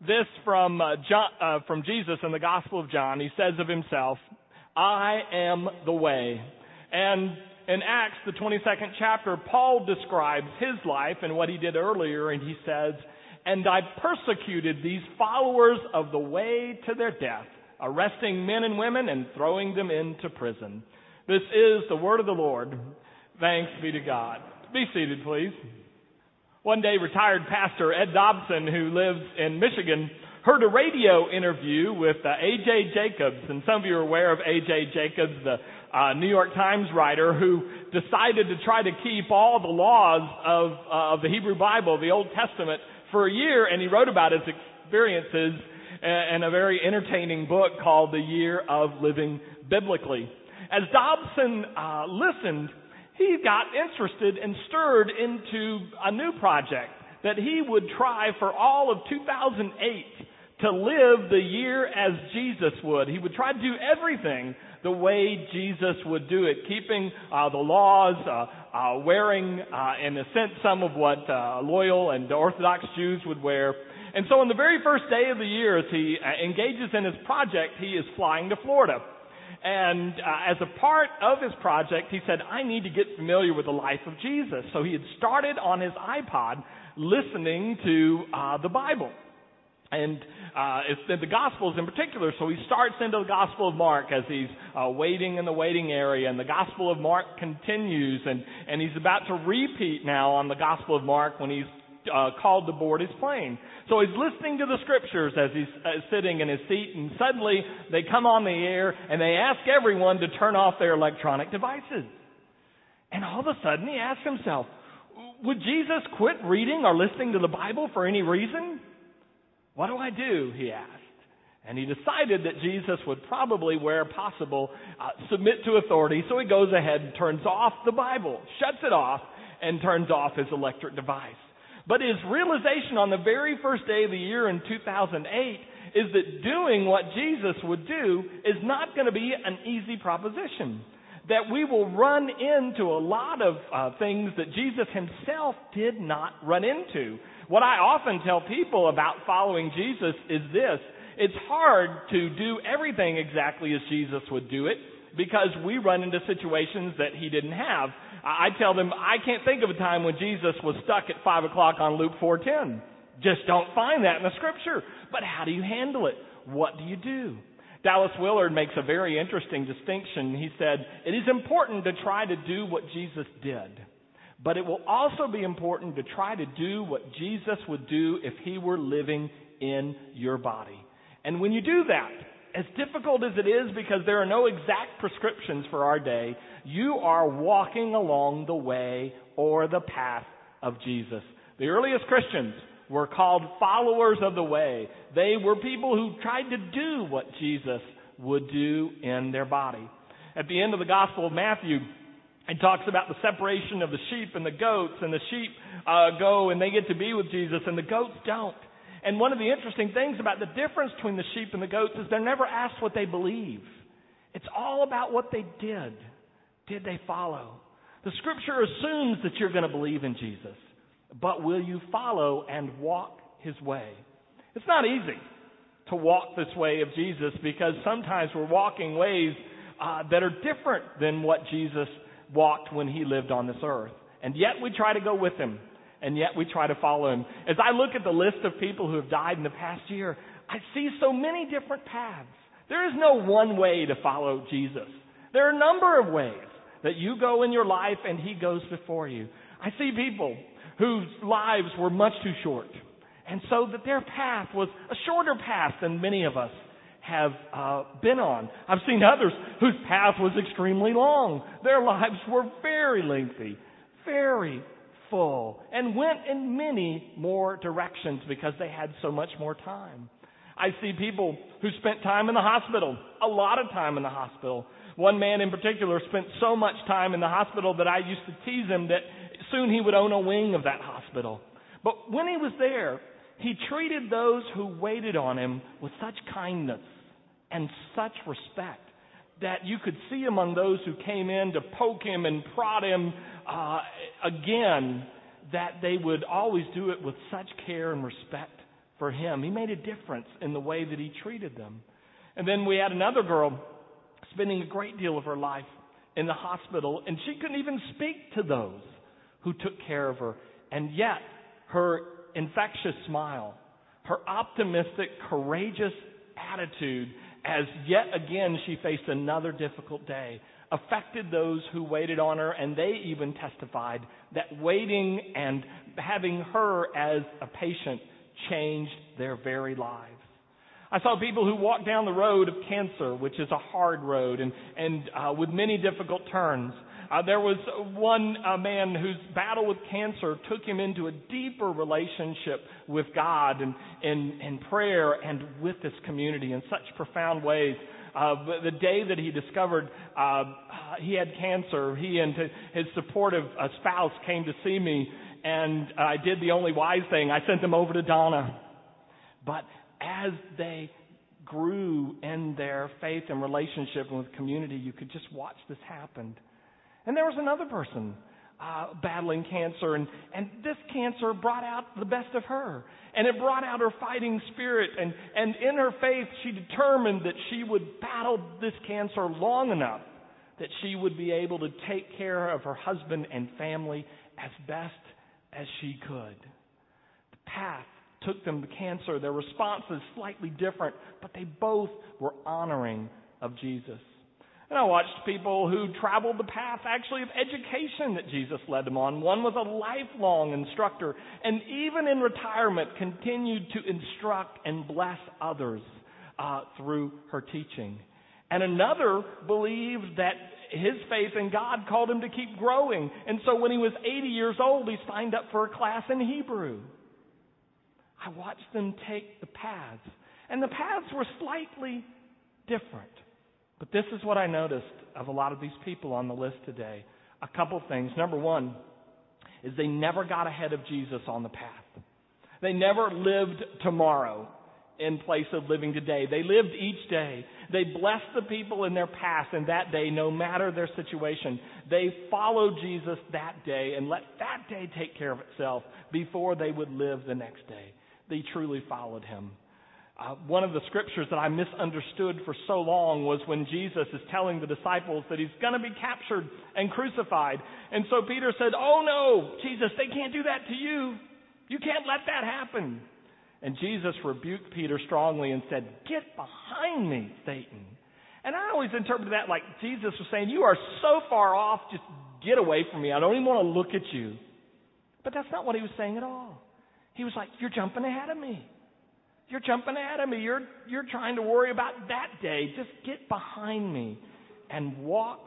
This from uh, John, uh, from Jesus in the Gospel of John. He says of himself, "I am the way." And in Acts, the 22nd chapter, Paul describes his life and what he did earlier, and he says, "And I persecuted these followers of the way to their death, arresting men and women and throwing them into prison." This is the word of the Lord. Thanks be to God. Be seated, please. One day, retired pastor Ed Dobson, who lives in Michigan, heard a radio interview with uh, A.J. Jacobs. And some of you are aware of A.J. Jacobs, the uh, New York Times writer who decided to try to keep all the laws of, uh, of the Hebrew Bible, the Old Testament, for a year. And he wrote about his experiences in a very entertaining book called The Year of Living Biblically. As Dobson uh, listened, he got interested and stirred into a new project that he would try for all of 2008 to live the year as Jesus would. He would try to do everything the way Jesus would do it, keeping uh, the laws, uh, uh, wearing, uh, in a sense, some of what uh, loyal and Orthodox Jews would wear. And so on the very first day of the year, as he uh, engages in his project, he is flying to Florida. And uh, as a part of his project, he said, I need to get familiar with the life of Jesus. So he had started on his iPod listening to uh, the Bible. And uh, it's the Gospels in particular. So he starts into the Gospel of Mark as he's uh, waiting in the waiting area, and the Gospel of Mark continues, and and he's about to repeat now on the Gospel of Mark when he's uh, called to board his plane. So he's listening to the scriptures as he's uh, sitting in his seat, and suddenly they come on the air and they ask everyone to turn off their electronic devices. And all of a sudden he asks himself, would Jesus quit reading or listening to the Bible for any reason? What do I do? He asked. And he decided that Jesus would probably, where possible, uh, submit to authority. So he goes ahead and turns off the Bible, shuts it off, and turns off his electric device. But his realization on the very first day of the year in 2008 is that doing what Jesus would do is not going to be an easy proposition. That we will run into a lot of uh, things that Jesus himself did not run into. What I often tell people about following Jesus is this. It's hard to do everything exactly as Jesus would do it because we run into situations that he didn't have. I tell them I can't think of a time when Jesus was stuck at five o'clock on Loop 410. Just don't find that in the scripture. But how do you handle it? What do you do? Dallas Willard makes a very interesting distinction. He said, It is important to try to do what Jesus did, but it will also be important to try to do what Jesus would do if he were living in your body. And when you do that, as difficult as it is because there are no exact prescriptions for our day, you are walking along the way or the path of Jesus. The earliest Christians were called followers of the way. They were people who tried to do what Jesus would do in their body. At the end of the Gospel of Matthew, it talks about the separation of the sheep and the goats, and the sheep uh, go and they get to be with Jesus, and the goats don't. And one of the interesting things about the difference between the sheep and the goats is they're never asked what they believe. It's all about what they did. Did they follow? The scripture assumes that you're going to believe in Jesus, but will you follow and walk his way? It's not easy to walk this way of Jesus because sometimes we're walking ways uh, that are different than what Jesus walked when he lived on this earth. And yet we try to go with him and yet we try to follow him. As I look at the list of people who have died in the past year, I see so many different paths. There is no one way to follow Jesus. There are a number of ways that you go in your life and he goes before you. I see people whose lives were much too short. And so that their path was a shorter path than many of us have uh, been on. I've seen others whose path was extremely long. Their lives were very lengthy, very and went in many more directions because they had so much more time. I see people who spent time in the hospital, a lot of time in the hospital. One man in particular spent so much time in the hospital that I used to tease him that soon he would own a wing of that hospital. But when he was there, he treated those who waited on him with such kindness and such respect that you could see among those who came in to poke him and prod him uh, again that they would always do it with such care and respect for for him. He made a difference in the way that he treated them. And then we had another girl spending a great deal of her life in the hospital, and she couldn't even speak to those who took care of her. And yet, her infectious smile, her optimistic, courageous attitude, as yet again she faced another difficult day, affected those who waited on her, and they even testified that waiting and having her as a patient changed their very lives. I saw people who walked down the road of cancer, which is a hard road and, and uh, with many difficult turns. Uh, there was one uh, man whose battle with cancer took him into a deeper relationship with God and in prayer and with this community in such profound ways. Uh, the day that he discovered uh, he had cancer, he and his supportive uh, spouse came to see me, and I did the only wise thing. I sent them over to Donna. But as they grew in their faith and relationship with community, you could just watch this happen. And there was another person uh, battling cancer, and, and this cancer brought out the best of her. And it brought out her fighting spirit. And, and in her faith, she determined that she would battle this cancer long enough that she would be able to take care of her husband and family as best as she could. The path took them to cancer. Their response is slightly different, but they both were honoring of Jesus. And I watched people who traveled the path actually of education that Jesus led them on. One was a lifelong instructor and even in retirement continued to instruct and bless others uh, through her teaching. And another believed that his faith in God called him to keep growing. And so when he was 80 years old, he signed up for a class in Hebrew. I watched them take the paths. And the paths were slightly different. But this is what I noticed of a lot of these people on the list today. A couple things. Number one is they never got ahead of Jesus on the path. They never lived tomorrow in place of living today. They lived each day. They blessed the people in their past and that day, no matter their situation. They followed Jesus that day and let that day take care of itself before they would live the next day. They truly followed him. Uh, one of the scriptures that I misunderstood for so long was when Jesus is telling the disciples that he's going to be captured and crucified. And so Peter said, Oh no, Jesus, they can't do that to you. You can't let that happen. And Jesus rebuked Peter strongly and said, Get behind me, Satan. And I always interpreted that like Jesus was saying, You are so far off, just get away from me. I don't even want to look at you. But that's not what he was saying at all. He was like, You're jumping ahead of me. You're jumping ahead of me. You're, you're trying to worry about that day. Just get behind me and walk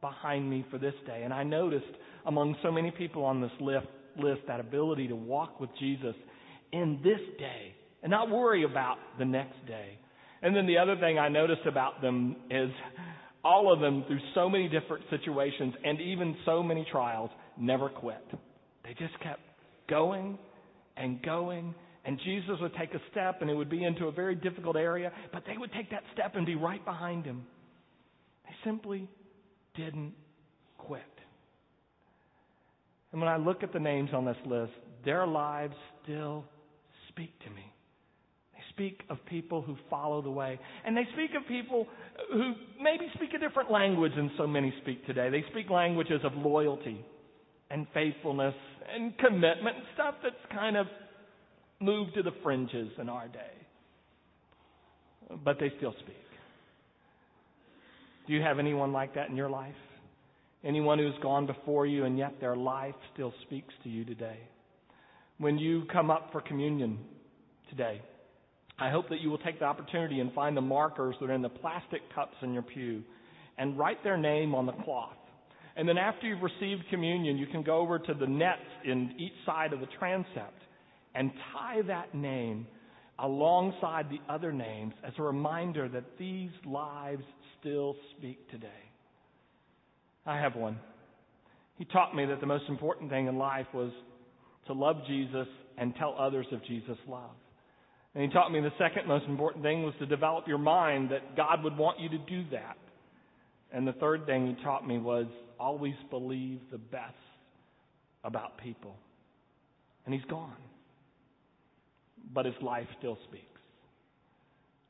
behind me for this day. And I noticed among so many people on this list, list that ability to walk with Jesus in this day and not worry about the next day. And then the other thing I noticed about them is all of them, through so many different situations and even so many trials, never quit. They just kept going and going. And Jesus would take a step and it would be into a very difficult area, but they would take that step and be right behind him. They simply didn't quit. And when I look at the names on this list, their lives still speak to me. They speak of people who follow the way. And they speak of people who maybe speak a different language than so many speak today. They speak languages of loyalty and faithfulness and commitment and stuff that's kind of moved to the fringes in our day. But they still speak. Do you have anyone like that in your life? Anyone who's gone before you and yet their life still speaks to you today? when you come up for communion today. I hope that you will take the opportunity and find the markers that are in the plastic cups in your pew and write their name on the cloth. And then after you've received communion, you can go over to the nets in each side of the transept and tie that name alongside the other names as a reminder that these lives still speak today. I have one. He taught me that the most important thing in life was to love Jesus and tell others of Jesus' love. And he taught me the second most important thing was to develop your mind that God would want you to do that. And the third thing he taught me was always believe the best about people. And he's gone. But his life still speaks.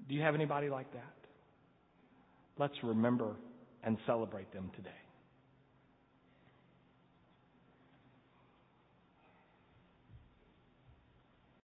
Do you have anybody like that? Let's remember and celebrate them today.